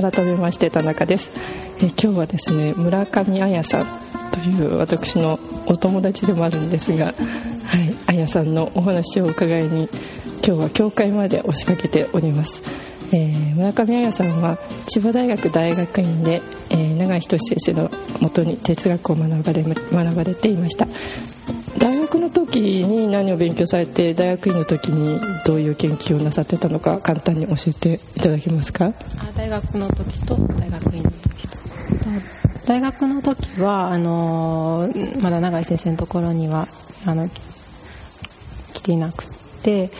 改めまして田中です、え今日はですね村上彩さんという私のお友達でもあるんですが、はい、彩さんのお話を伺いに今日は教会まで押しかけております、えー、村上彩さんは千葉大学大学院で、えー、永井仁先生のもとに哲学を学ばれ学ばれていました。大学の時に何を勉強されて大学院の時にどういう研究をなさってたのか簡単に教えていただけますか？大学の時と大学院の時と。大学の時はあのまだ永井先生のところにはあの来ていなくて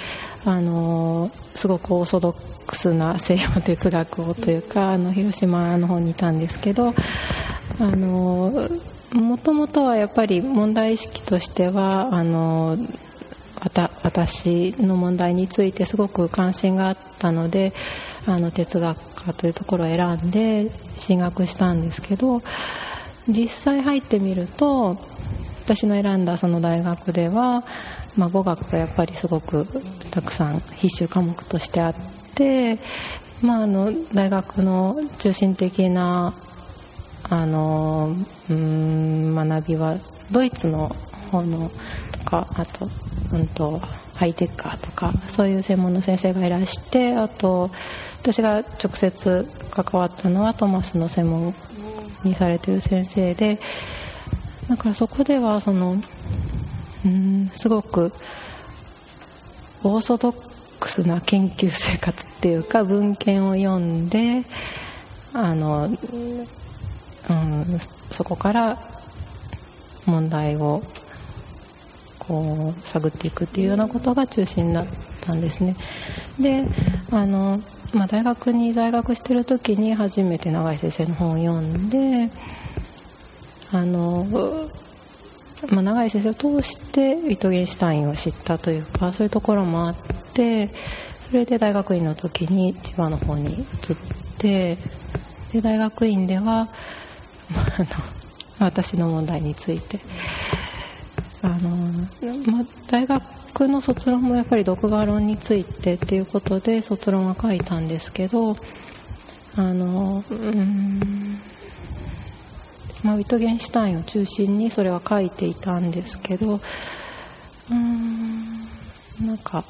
あのすごくオーソドックスな西洋哲学をというかあの広島の方にいたんですけどあのもともとはやっぱり問題意識としてはあの私の問題についてすごく関心があったのであの哲学科というところを選んで進学したんですけど実際入ってみると私の選んだその大学では、まあ、語学がやっぱりすごくたくさん必修科目としてあって、まあ、あの大学の中心的なあのうん学びはドイツの方のとかあと,、うんと、ハイテッカーとかそういう専門の先生がいらしてあと私が直接関わったのはトマスの専門にされてる先生でだからそこではそのうんすごくオーソドックスな研究生活っていうか文献を読んであのうん、そこから問題をこう探っていくっていうようなことが中心だったんですね。であの、まあ、大学に在学してる時に初めて永井先生の本を読んであの、まあ、永井先生を通してウィトゲンシュタインを知ったというかそういうところもあってそれで大学院の時に千葉の方に移ってで大学院ではあ の私の問題について。あの、ま大学の卒論もやっぱり独画論についてっていうことで卒論は書いたんですけどあのうんまあ、ウィトゲンシュタインを中心にそれは書いていたんですけどうんなんか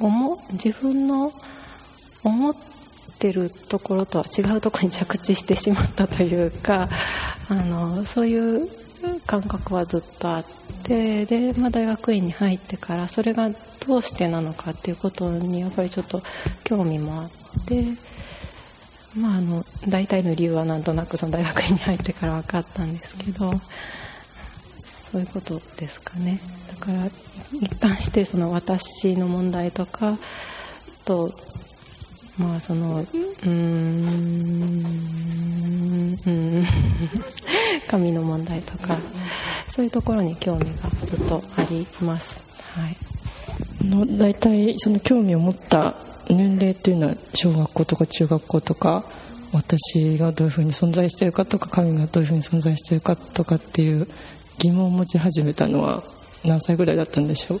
思自分の思っってるところとは違うところに着地してしまったというか あのそういう感覚はずっとあってで、まあ、大学院に入ってからそれがどうしてなのかっていうことにやっぱりちょっと興味もあって。まあ、あの大体の理由はなんとなくその大学院に入ってから分かったんですけどそういうことですかねだから一貫してその私の問題とかとまあそのうーんうん 紙の問題とかそういうところに興味がずっとあります。はい。の大体その興味を持った年齢っていうのは小学校とか中学校とか私がどういうふうに存在しているかとか神がどういうふうに存在しているかとかっていう疑問を持ち始めたのは何歳ぐらいだったんでしょう？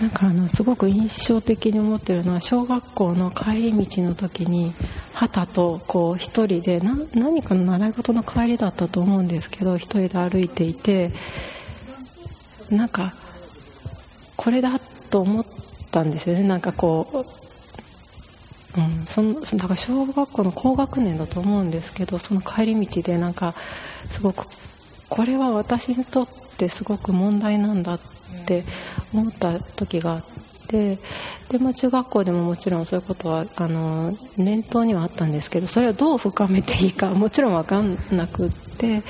なんかあのすごく印象的に思ってるのは小学校の帰り道の時に旗とこう一人でな何かの習い事の帰りだったと思うんですけど一人で歩いていてなんかこれだと思ったんですよね。なんかこう、うん、そのだから小学校の高学年だと思うんですけどその帰り道でなんかすごくこれは私にとってすごく問題なんだってって思った時があってで、まあ、中学校でももちろんそういうことはあの念頭にはあったんですけどそれをどう深めていいかもちろん分かんなくって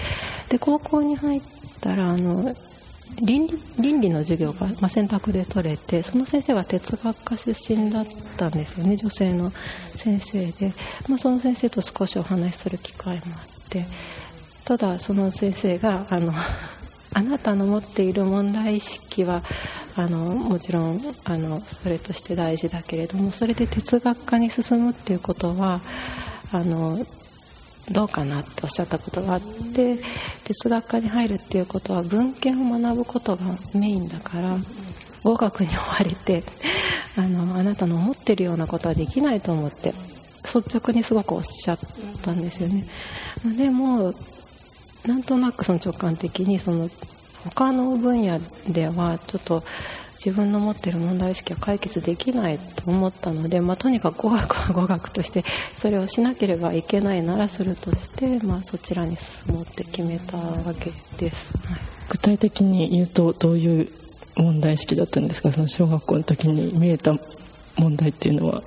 で高校に入ったらあの倫理倫理の授業が、まあ、選択で取れてその先生が哲学科出身だったんですよね女性の先生で、まあ、その先生と少しお話しする機会もあってただその先生があのあなたの持っている問題意識はあのもちろんあのそれとして大事だけれどもそれで哲学科に進むっていうことはあのどうかなっておっしゃったことがあって哲学科に入るっていうことは文献を学ぶことがメインだから語学に追われてあのあなたの思ってるようなことはできないと思って率直にすごくおっしゃったんですよね。でもなんとなくその直感的にその他の分野ではちょっと自分の持ってる問題意識は解決できないと思ったので、まあ、とにかく語学は語学としてそれをしなければいけないならするとして、まあ、そちらに進もうって決めたわけです、はい、具体的に言うとどういう問題意識だったんですか？その小学校の時に見えた問題っていうのは。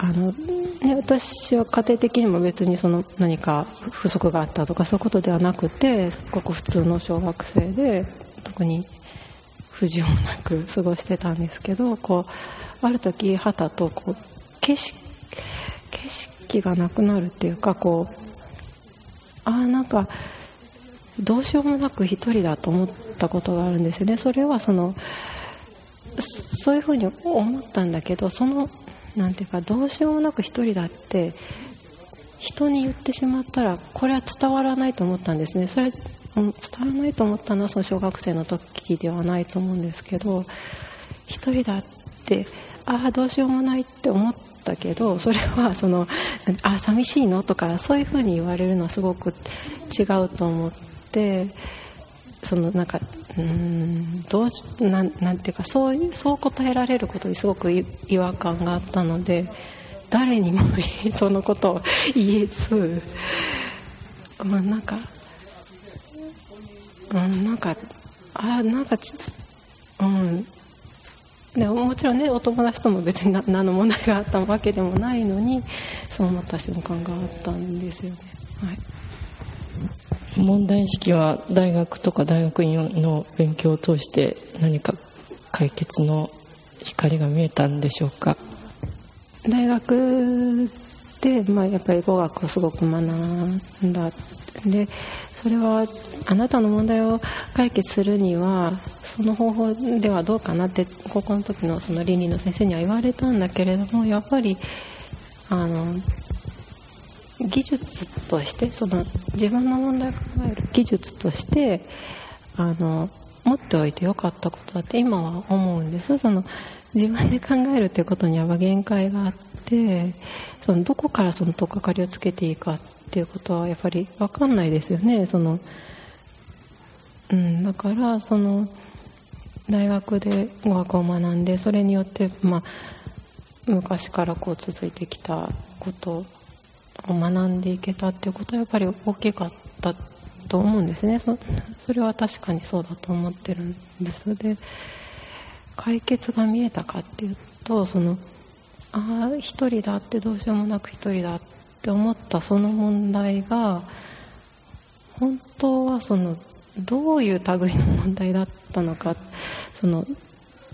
あのね、私は家庭的にも別にその何か不足があったとかそういうことではなくてごく普通の小学生で特に不自由もなく過ごしてたんですけどこうある時はたとこう景色景色がなくなるっていうかこうああなんかどうしようもなく一人だと思ったことがあるんですよね。それはそのそういうふうに思ったんだけどそのなんていうかどうしようもなく一人だって人に言ってしまったらこれは伝わらないと思ったんですね。それ伝わらないと思ったのはその小学生の時ではないと思うんですけど一人だってああどうしようもないって思ったけどそれはそのあ寂しいの？とかそういうふうに言われるのはすごく違うと思ってそのなんかうんどうなんなんていうかそうそう答えられることにすごく違和感があったので誰にもそのことを言えず、まあ、なんかうん、なんかあなんかちうんでもちろんねお友達とも別に何の問題があったわけでもないのにそう思った瞬間があったんですよね、はい、問題意識は大学とか大学院の勉強を通して何か解決の光が見えたんでしょうか？大学で、まあ、やっぱり語学をすごく学んだ。でそれはあなたの問題を解決するにはその方法ではどうかなって高校の時のその倫理の先生には言われたんだけれどもやっぱりあの技術としてその自分の問題を考える技術としてあの持っておいてよかったことだって今は思うんです。その自分で考えるっていうことには限界があってそのどこからその取っかかりをつけていいかっていうことはやっぱり分かんないですよね。その、うん、だからその大学で語学を学んでそれによって、まあ、昔からこう続いてきたこと学んでいけたっていうことはやっぱり大きかったと思うんですね。それは確かにそうだと思ってるんです。で解決が見えたかっていうとそのああ一人だってどうしようもなく一人だって思ったその問題が本当はそのどういう類の問題だったのかその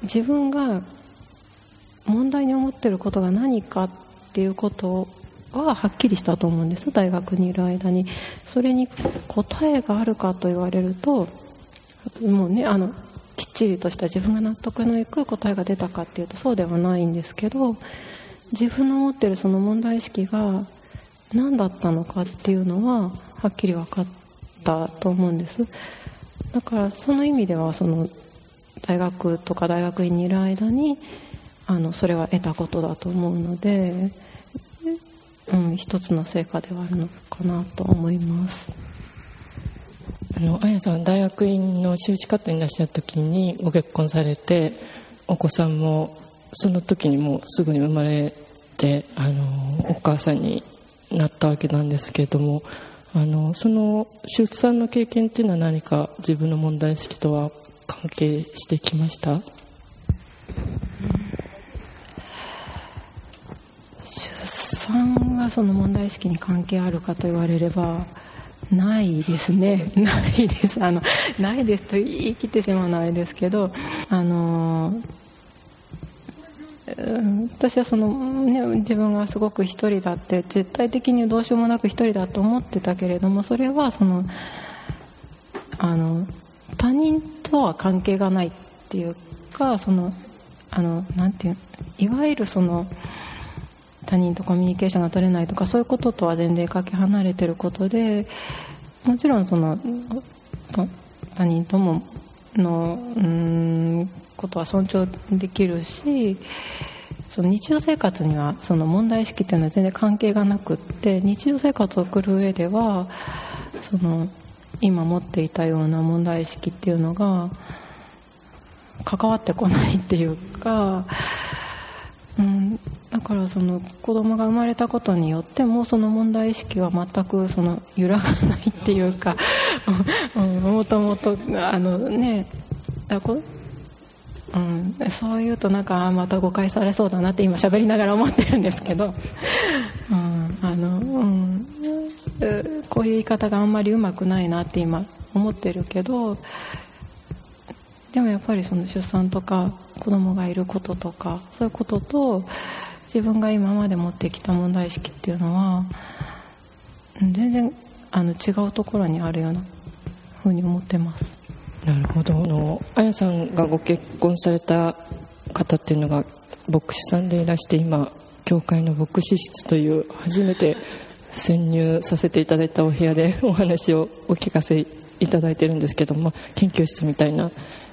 自分が問題に思ってることが何かっていうことをははっきりしたと思うんです。大学にいる間に。それに答えがあるかと言われるともうねあのきっちりとした自分が納得のいく答えが出たかっていうとそうではないんですけど自分の持ってるその問題意識が何だったのかっていうのははっきり分かったと思うんです。だからその意味ではその大学とか大学院にいる間にあのそれは得たことだと思うので、うん、一つの成果ではあるのかなと思います。あのあやさん大学院の修士課程にいらっしゃる時にご結婚されてお子さんもその時にもうすぐに生まれてあのお母さんになったわけなんですけれどもあのその出産の経験っていうのは何か自分の問題意識とは関係してきました？出産がその問題意識に関係あるかと言われればないですね。ないです。あのないですと言い切ってしまうのはあれですけどあの私はその、ね、自分がすごく一人だって絶対的にどうしようもなく一人だと思ってたけれどもそれはそのあの他人とは関係がないっていうかそのあのなんていういわゆるその他人とコミュニケーションが取れないとかそういうこととは全然かけ離れてることでもちろんその他人とものうんことは尊重できるしその日常生活にはその問題意識っていうのは全然関係がなくって日常生活を送る上ではその今持っていたような問題意識っていうのが関わってこないっていうか、うん、だからその子供が生まれたことによってもその問題意識は全くその揺らがないっていうか もともとあのねうん、そう言うとなんかまた誤解されそうだなって今喋りながら思ってるんですけど、うん、あの、うん、こういう言い方があんまりうまくないなって今思ってるけどでもやっぱりその出産とか子供がいることとかそういうことと自分が今まで持ってきた問題意識っていうのは全然あの違うところにあるようなふうに思ってます。なるほどあの綾さんがご結婚された方っていうのが牧師さんでいらして今教会の牧師室という初めて潜入させていただいたお部屋でお話をお聞かせいただいてるんですけども研究室みたいな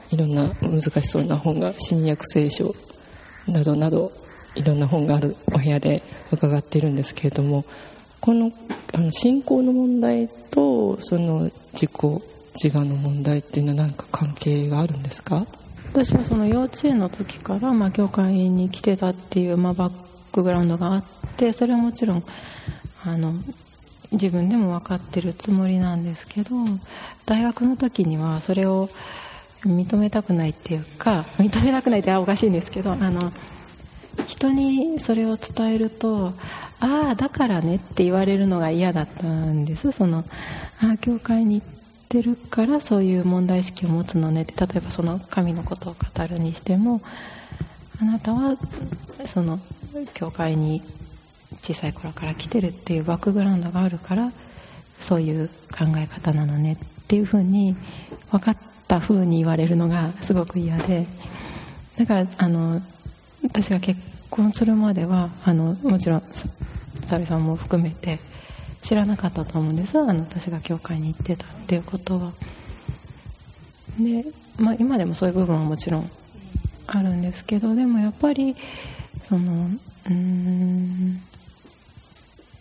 いろんな難しそうな本が新約聖書などなどいろんな本があるお部屋で伺っているんですけれどもこのあの信仰の問題とその自己自我の問題っていうのは何か関係があるんですか？私はその幼稚園の時から、まあ、教会に来てたっていう、まあ、バックグラウンドがあってそれはもちろんあの自分でも分かってるつもりなんですけど大学の時にはそれを認めたくないっていうか認めたくないっておかしいんですけどあの人にそれを伝えるとああだからねって言われるのが嫌だったんです。そのああ教会に行ってるからそういう問題意識を持つのねって例えばその神のことを語るにしてもあなたはその教会に小さい頃から来てるっていうバックグラウンドがあるからそういう考え方なのねっていうふうに分かったふうに言われるのがすごく嫌で。だからあの私が結婚するまではあのもちろん沙織さんも含めて知らなかったと思うんです。あの私が教会に行ってたっていうことは。で、まあ、今でもそういう部分はもちろんあるんですけどでもやっぱりそのうん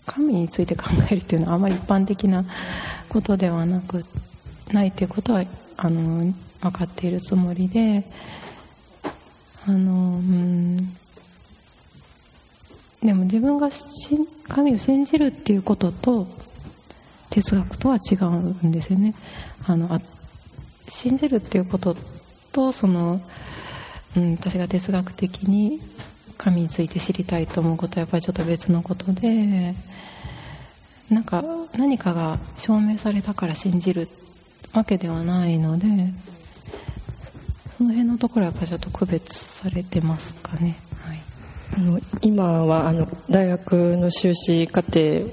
神について考えるっていうのはあまり一般的なことではなくないっていうことはあの分かっているつもりであのうん。でも自分が神を信じるっていうことと哲学とは違うんですよね。あのあ信じるっていうこととその、うん、私が哲学的に神について知りたいと思うことはやっぱりちょっと別のことでなんか何かが証明されたから信じるわけではないのでその辺のところはやっぱちょっと区別されてますかね、はい、あの今はあの大学の修士課程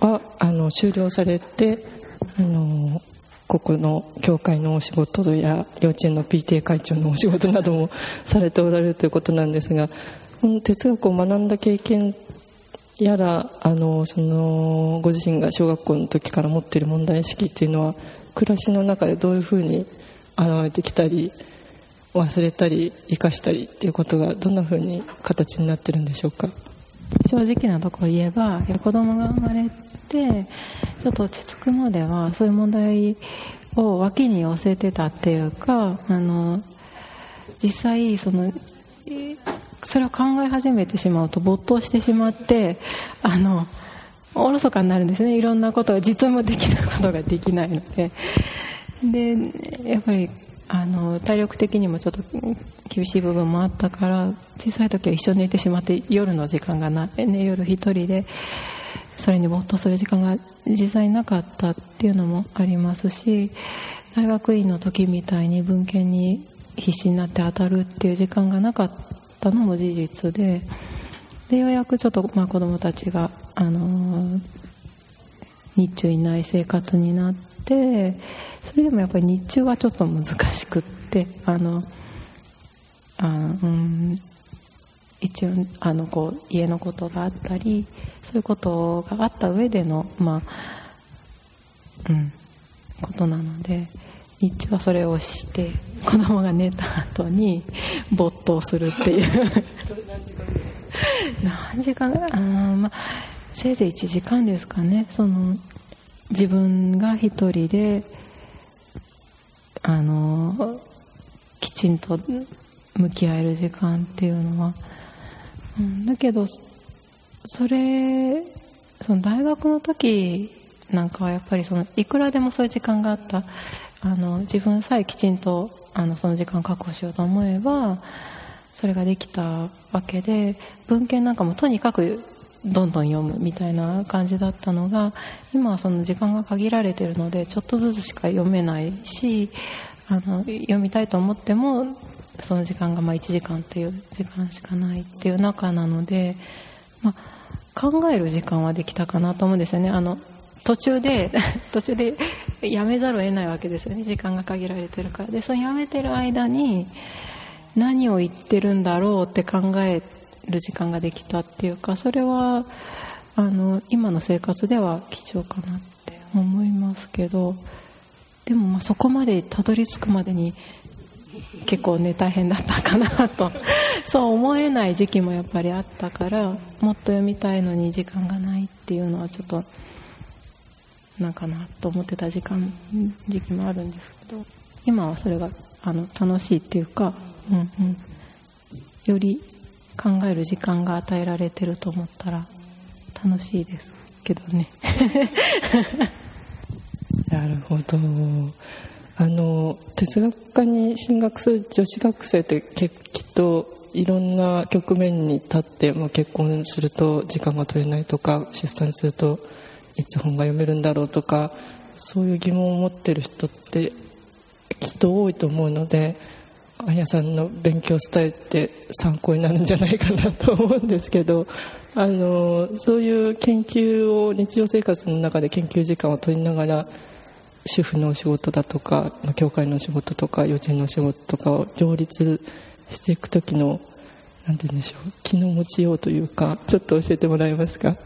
はあの修了されてあのここの教会のお仕事や幼稚園の PTA 会長のお仕事などもされておられるということなんですが哲学を学んだ経験やらあのそのご自身が小学校の時から持っている問題意識っていうのは暮らしの中でどういうふうに現れてきたり忘れたり生かしたりっていうことがどんなふうに形になってるんでしょうか？正直なところ言えば子供が生まれてちょっと落ち着くまではそういう問題を脇に寄せてたっていうかあの実際そのそれを考え始めてしまうと没頭してしまってあのおろそかになるんですね。いろんなことが実務的なことができないので。でやっぱりあの体力的にもちょっと厳しい部分もあったから小さい時は一緒に寝てしまって夜の時間がな、ね、夜一人でそれに没頭する時間が実際なかったっていうのもありますし大学院の時みたいに文献に必死になって当たるっていう時間がなかったのも事実ででようやくちょっと、まあ、子供たちが、あのー、日中いない生活になってそれでもやっぱり日中はちょっと難しくってあのあうん一応あのこう家のことがあったりそういうことがあった上でのまあうんことなので日中はそれをして子供が寝た後に没頭するっていう。何時間あ、まあ、せいぜい1時間ですかね。その自分が一人であのきちんと向き合える時間っていうのは、うん、だけどそれその大学の時なんかはやっぱりそのいくらでもそういう時間があった。あの自分さえきちんとあのその時間を確保しようと思えばそれができたわけで文献なんかもとにかくどんどん読むみたいな感じだったのが今はその時間が限られてるのでちょっとずつしか読めないしあの読みたいと思ってもその時間がま1時間っていう時間しかないっていう中なので、まあ、考える時間はできたかなと思うんですよね。あの途中で 途中でやめざるを得ないわけですよね。時間が限られてるから。でそのやめてる間に何を言ってるんだろうって考える時間ができたっていうかそれはあの今の生活では貴重かなって思いますけどでもまあそこまでたどり着くまでに結構ね大変だったかなと そう思えない時期もやっぱりあったからもっと読みたいのに時間がないっていうのはちょっとなんかなと思ってた時間時期もあるんですけど今はそれがあの楽しいっていうか、うんうん、より考える時間が与えられてると思ったら楽しいですけどね。なるほど。あの哲学科に進学する女子学生ってきっといろんな局面に立って、まあ、結婚すると時間が取れないとか出産するといつ本が読めるんだろうとかそういう疑問を持ってる人ってきっと多いと思うのであやさんの勉強スタイルって参考になるんじゃないかなと思うんですけど あのそういう研究を日常生活の中で研究時間を取りながら主婦のお仕事だとか教会のお仕事とか幼稚園のお仕事とかを両立していく時の何て言うんでしょう気の持ちようというかちょっと教えてもらえますか？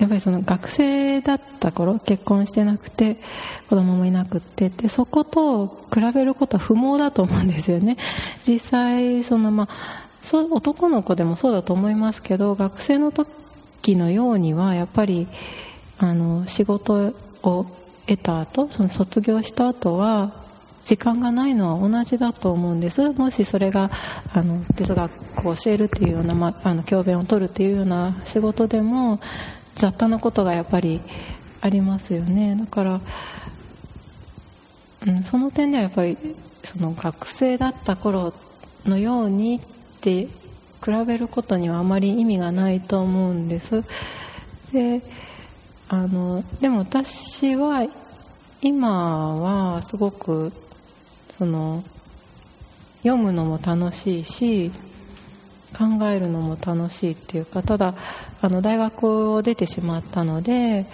やっぱりその学生だった頃結婚してなくて子供もいなくってでそこと比べることは不毛だと思うんですよね。実際そのまあそう男の子でもそうだと思いますけど学生の時のようにはやっぱりあの仕事を得た後その卒業した後は時間がないのは同じだと思うんです。もしそれがあの哲学を教えるっていうような、まあ、あの教鞭を取るっていうような仕事でも雑多なことがやっぱりありますよね。だから、うん、その点ではやっぱりその学生だった頃のようにって比べることにはあまり意味がないと思うんです。であのでも私は今はすごくその読むのも楽しいし考えるのも楽しいっていうかただあの大学を出てしまったので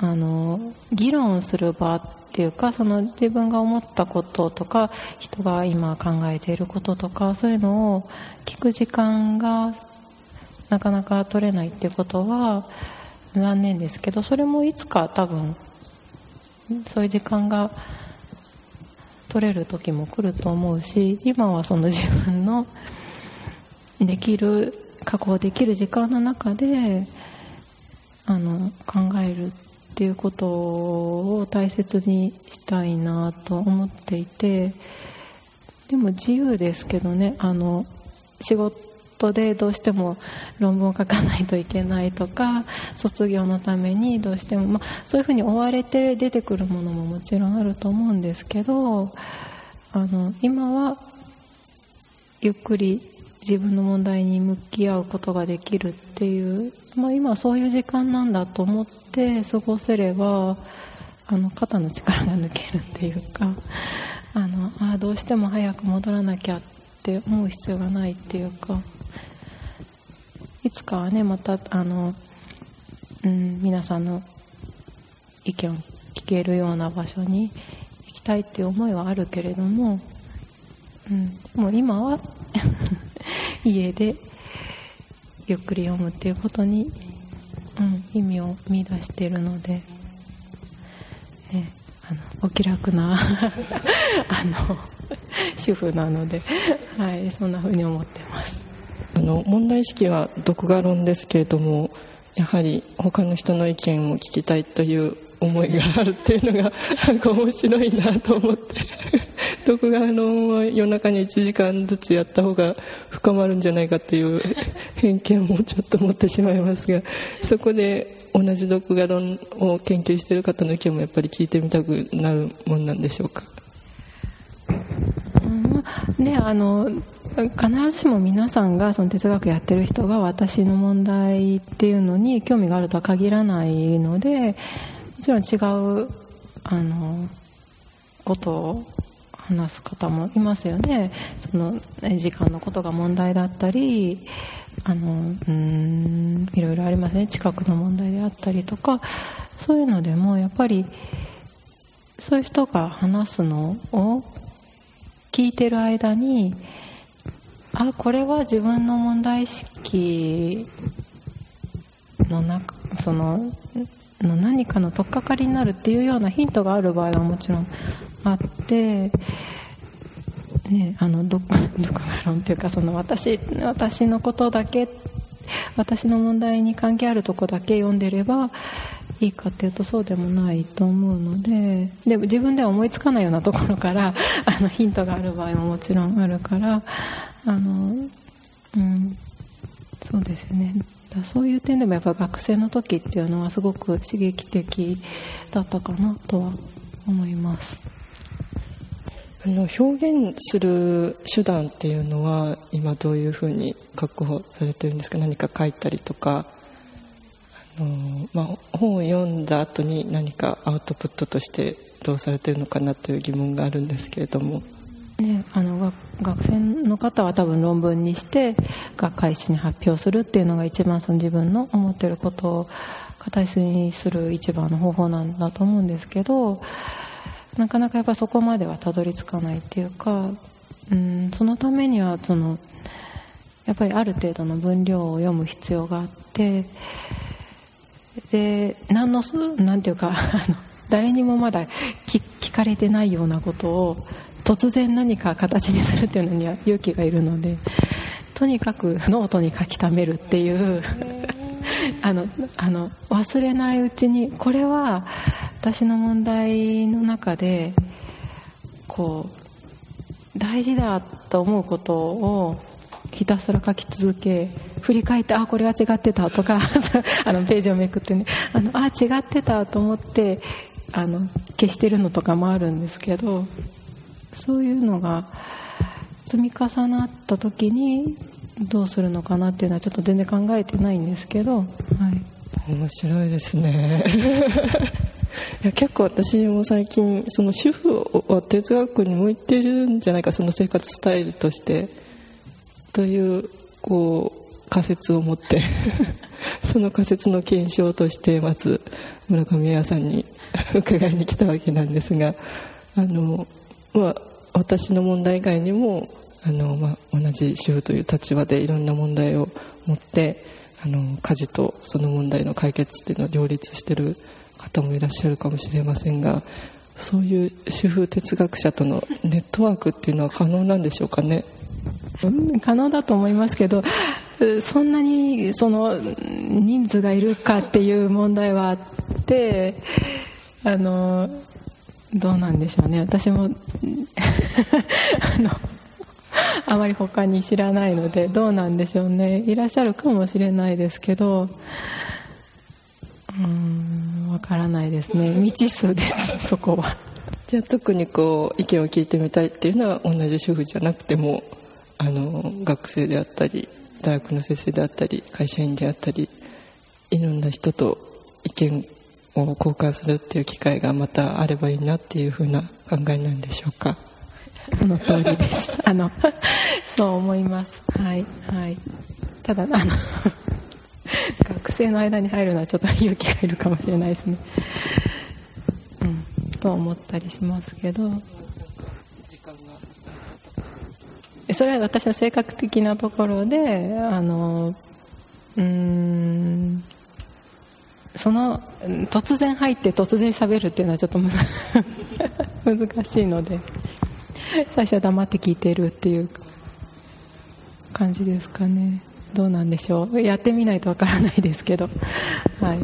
あの議論する場っていうかその自分が思ったこととか人が今考えていることとかそういうのを聞く時間がなかなか取れないっていうことは残念ですけどそれもいつか多分そういう時間が取れる時も来ると思うし今はその自分のできる確保できる時間の中であの考えるっていうことを大切にしたいなと思っていてでも自由ですけどねあの仕事でどうしても論文を書かないといけないとか卒業のためにどうしても、まあ、そういうふうに追われて出てくるものももちろんあると思うんですけどあの今はゆっくり自分の問題に向き合うことができるっていう、まあ、今そういう時間なんだと思って過ごせればあの肩の力が抜けるっていうかあのあどうしても早く戻らなきゃって思う必要がないっていうかいつかはねまたあの、うん、皆さんの意見を聞けるような場所に行きたいっていう思いはあるけれども、うん、でも今は家でゆっくり読むっていうことに、うん、意味を見出しているので、ね、あのお気楽な あの主婦なので、はい、そんな風に思ってます。あの問題意識は独画論ですけれどもやはり他の人の意見を聞きたいという思いがあるっていうのがなんか面白いなと思って独画論は夜中に1時間ずつやった方が深まるんじゃないかっていう偏見もちょっと持ってしまいますがそこで同じ独画論を研究している方の意見もやっぱり聞いてみたくなるもんなんでしょうか？ね、あの必ずしも皆さんがその哲学やってる人が私の問題っていうのに興味があるとは限らないのでもちろん違うあのことを話す方もいますよね。その時間のことが問題だったりあのうんいろいろありますね。近くの問題であったりとかそういうのでもやっぱりそういう人が話すのを聞いてる間にあこれは自分の問題意識の中そのの何かの取っかかりになるっていうようなヒントがある場合はもちろんあって、ね、あの独独画論っていうかその私私のことだけ私の問題に関係あるとこだけ読んでればいいかっていうとそうでもないと思うのででも自分では思いつかないようなところから あのヒントがある場合ももちろんあるからあの、うん、そうですね。だそういう点でもやっぱ学生の時っていうのはすごく刺激的だったかなとは思います。の表現する手段っていうのは今どういうふうに確保されてるんですか？何か書いたりとか？あの、まあ、本を読んだ後に何かアウトプットとしてどうされてるのかなという疑問があるんですけれども。ね、あの学生の方は多分論文にして学会誌に発表するっていうのが一番その自分の思ってることを形にする一番の方法なんだと思うんですけどなかなかやっぱそこまではたどり着かないっていうかうんそのためにはそのやっぱりある程度の分量を読む必要があってで何のなんていうか 誰にもまだ聞かれてないようなことを突然何か形にするっていうのには勇気がいるのでとにかくノートに書き溜めるっていう あのあの忘れないうちにこれは私の問題の中でこう大事だと思うことをひたすら書き続け振り返ってあこれは違ってたとか あのページをめくってねあのあ違ってたと思ってあの消してるのとかもあるんですけどそういうのが積み重なった時にどうするのかなっていうのはちょっと全然考えてないんですけど、はい、面白いですね いや結構私も最近その主婦は哲学に向いてるんじゃないかその生活スタイルとしてというこう仮説を持って その仮説の検証としてまず村上屋さんに 伺いに来たわけなんですがあの、まあ、私の問題以外にもあの、まあ、同じ主婦という立場でいろんな問題を持ってあの家事とその問題の解決っていうのを両立してる方もいらっしゃるかもしれませんがそういう主婦哲学者とのネットワークっていうのは可能なんでしょうかね？可能だと思いますけどそんなにその人数がいるかっていう問題はあってあのどうなんでしょうね。私もあのあまり他に知らないのでどうなんでしょうね。いらっしゃるかもしれないですけどうん。わからないですね。未知数です そこは。じゃあ特にこう意見を聞いてみたいっていうのは同じ主婦じゃなくてもあの学生であったり大学の先生であったり会社員であったりいろんな人と意見を交換するっていう機会がまたあればいいなっていうふうな考えなんでしょうか。その通りです。あのそう思います。はいはい。ただあの 学生の間に入るのはちょっと勇気がいるかもしれないですね。うん。と思ったりしますけど。それは私の性格的なところであのうんその突然入って突然喋るっていうのはちょっと 難しいので最初は黙って聞いてるっていう感じですかね。どうなんでしょう。やってみないとわからないですけど。はい。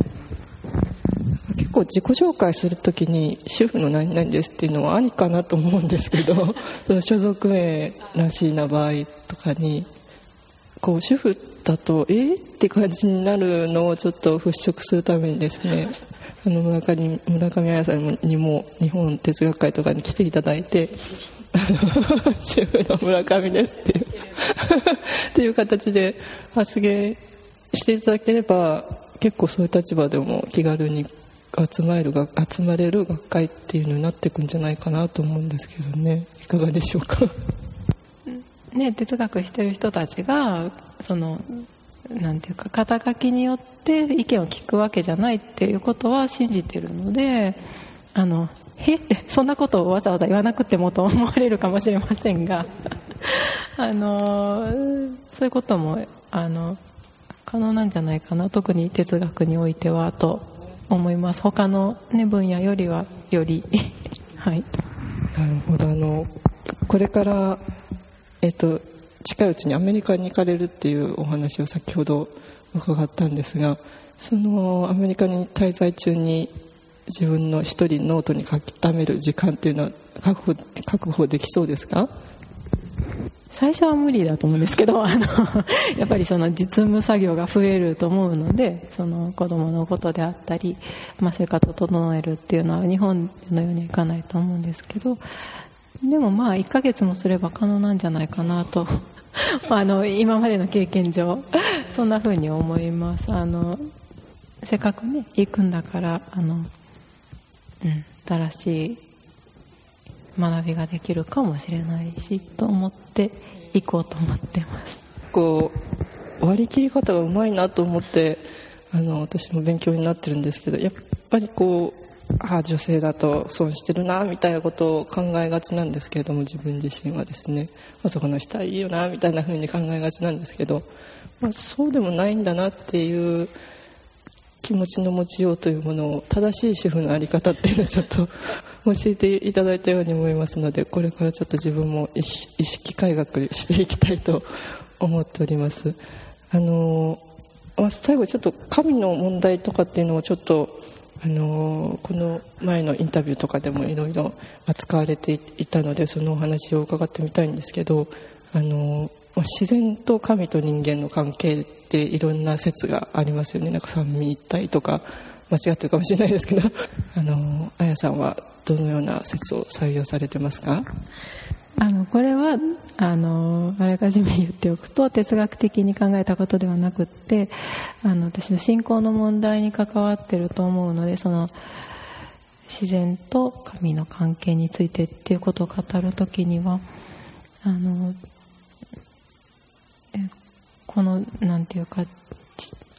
結構自己紹介するときに主婦の何々ですっていうのはありかなと思うんですけど 所属名らしいな場合とかにこう主婦だとえー、って感じになるのをちょっと払拭するためにですね あの村上村上彩さんにも日本哲学会とかに来ていただいて主婦の村上ですっていうっていう形で発言していただければ結構そういう立場でも気軽に集まれる集まれる学会っていうのになっていくんじゃないかなと思うんですけどね。いかがでしょうか？ね哲学してる人たちがそのなんていうか肩書きによって意見を聞くわけじゃないっていうことは信じてるのであのへってそんなことをわざわざ言わなくてもと思われるかもしれませんが。あのそういうこともあの可能なんじゃないかな。特に哲学においてはと思います。他の、ね、分野よりはより。はい。なるほど。あのこれからえっと近いうちにアメリカに行かれるっていうお話を先ほど伺ったんですがそのアメリカに滞在中に自分の一人ノートに書き溜める時間っていうのは確保確保できそうですか？最初は無理だと思うんですけど あのやっぱりその実務作業が増えると思うのでその子供のことであったり、まあ、生活を整えるっていうのは日本のようにはいかないと思うんですけどでもまあ1ヶ月もすれば可能なんじゃないかなと あの今までの経験上そんな風に思います。あのせっかくね行くんだからあの、うん、新しい学びができるかもしれないしと思って行こうと思ってます。こう割り切り方がうまいなと思ってあの私も勉強になってるんですけどやっぱりこうああ女性だと損してるなみたいなことを考えがちなんですけれども自分自身はですね。男の人はいいよなみたいな風に考えがちなんですけど、まあ、そうでもないんだなっていう気持ちの持ちようというものを正しい主婦の在り方っていうのをちょっと教えていただいたように思いますのでこれからちょっと自分も意識改革していきたいと思っております。あの、まあ、最後ちょっと神の問題とかっていうのをちょっとあのこの前のインタビューとかでもいろいろ扱われていたのでそのお話を伺ってみたいんですけどあの自然と神と人間の関係っていろんな説がありますよね。なんか三位一体とか間違ってるかもしれないですけど。あの綾さんはどのような説を採用されてますか？あのこれはあのあらかじめ言っておくと哲学的に考えたことではなくってあの私の信仰の問題に関わってると思うのでその自然と神の関係についてっていうことを語るときにはあのこのなんていうか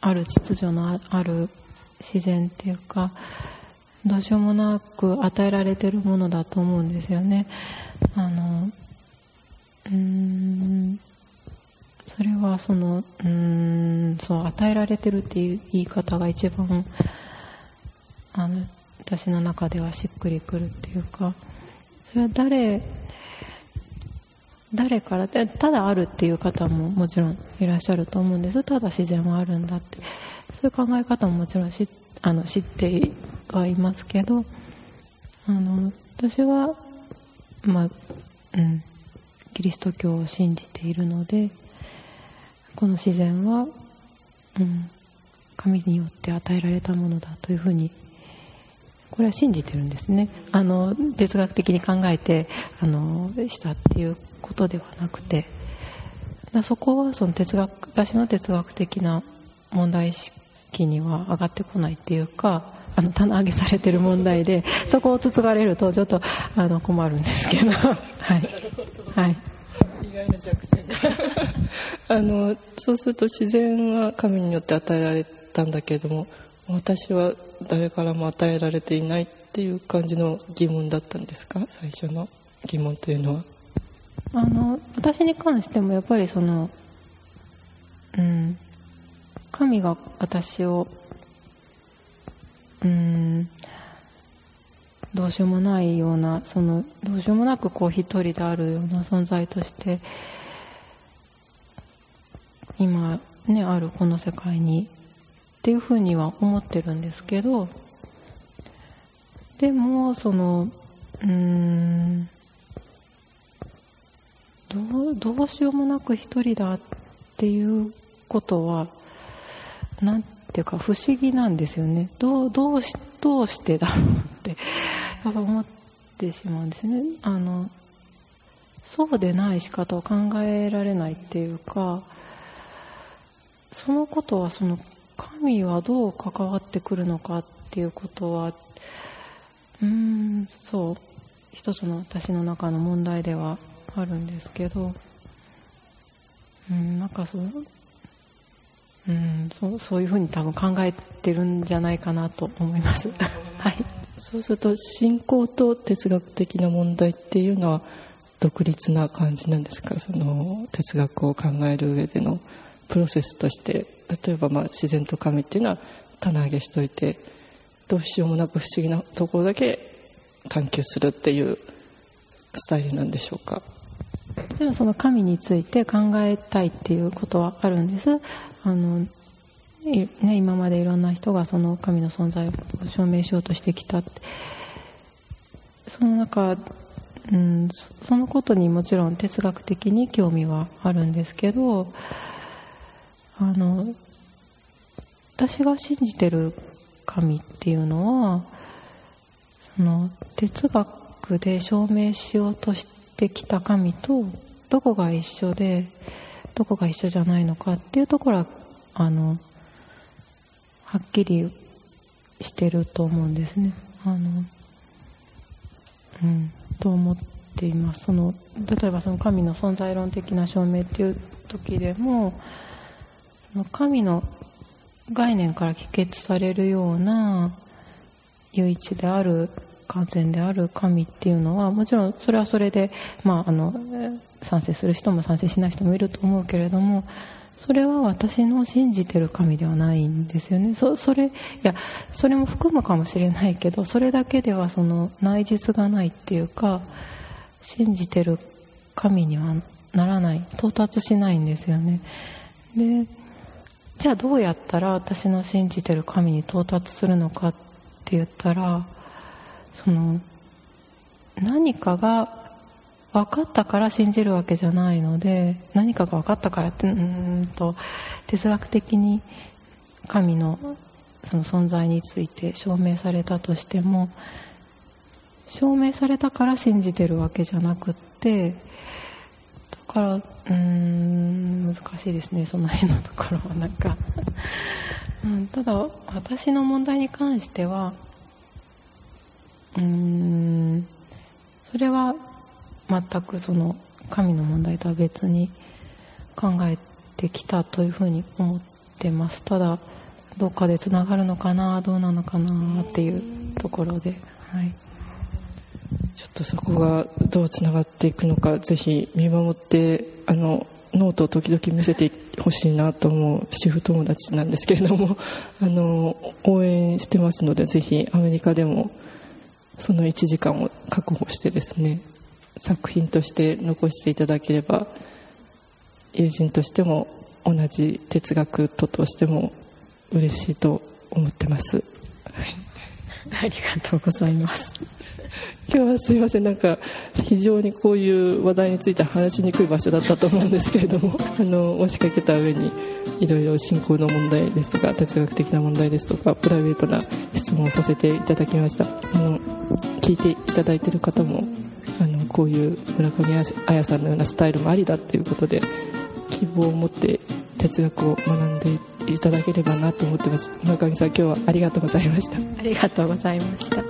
ある秩序のある自然っていうかどうしようもなく与えられてるものだと思うんですよね。あのうんそれはそのうんそう与えられてるっていう言い方が一番あの私の中ではしっくりくるっていうかそれは誰誰からただあるっていう方ももちろんいらっしゃると思うんです。ただ自然はあるんだって。そういう考え方ももちろん知あの知ってはいますけどあの私はまあうんキリスト教を信じているのでこの自然は、うん、神によって与えられたものだというふうにこれは信じてるんですね。あの哲学的に考えてあのしたっていうことではなくてそこはその哲学私の哲学的な問題意識には上がってこないっていうかあの棚上げされてる問題で そこをつつがれるとちょっとあの困るんですけど。はい、はい、意外な弱点あのそうすると自然は神によって与えられたんだけれども私は誰からも与えられていないっていう感じの疑問だったんですか？最初の疑問というのは。あの私に関してもやっぱりそのうん神が私をうんどうしようもないようなそのどうしようもなくこう一人であるような存在として今ねあるこの世界にっていうふうには思ってるんですけどでもそのうんどうどうしようもなく一人だっていうことはなんていうか不思議なんですよね。どうどうしどうしてだろうってやっぱ思ってしまうんですね。あのそうでない仕方を考えられないっていうかそのことはその神はどう関わってくるのかっていうことはうんそう一つの私の中の問題ではあるんですけどうんなんかそううんそうそういうふうに多分考えてるんじゃないかなと思います。はい。そうすると信仰と哲学的な問題っていうのは独立な感じなんですか？その哲学を考える上でのプロセスとして例えばまあ自然と神っていうのは棚上げしといてどうしようもなく不思議なところだけ探求するっていうスタイルなんでしょうか。もちろんその神について考えたいっていうことはあるんです。あの、ね、今までいろんな人がその神の存在を証明しようとしてきた。ってその中、うん、そのことにもちろん哲学的に興味はあるんですけどあの私が信じてる神っていうのはその哲学で証明しようとしてきた神とどこが一緒でどこが一緒じゃないのかっていうところはあのはっきりしてると思うんですね。あのうん、と思っていますその例えばその神の存在論的な証明っていう時でも神の概念から帰結されるような唯一である完全である神っていうのはもちろんそれはそれで、まあ、あの賛成する人も賛成しない人もいると思うけれどもそれは私の信じてる神ではないんですよね。そそれいやそれも含むかもしれないけどそれだけではその内実がないっていうか信じてる神にはならない。到達しないんですよね。でじゃあどうやったら私の信じてる神に到達するのかって言ったらその何かが分かったから信じるわけじゃないので何かが分かったからってうんと哲学的に神のその存在について証明されたとしても証明されたから信じてるわけじゃなくってからうん難しいですねその辺のところはなんか。うん、ただ私の問題に関してはうんそれは全くその神の問題とは別に考えてきたというふうに思ってます。ただどっかでつながるのかなどうなのかなっていうところで、はい、ちょっとそこがどうつながっていくのかぜひ見守ってあのノートを時々見せてほしいなと思う主婦友達なんですけれども あの応援してますのでぜひアメリカでもその1時間を確保してですね作品として残していただければ友人としても同じ哲学徒としても嬉しいと思ってます、ありがとうございます。今日はすいません。なんか非常にこういう話題について話しにくい場所だったと思うんですけれども あの押しかけた上にいろいろ信仰の問題ですとか哲学的な問題ですとかプライベートな質問をさせていただきました。もう聞いていただいている方もあのこういう村上彩さんのようなスタイルもありだということで希望を持って哲学を学んでいただければなと思ってます。村上さん今日はありがとうございました。ありがとうございました。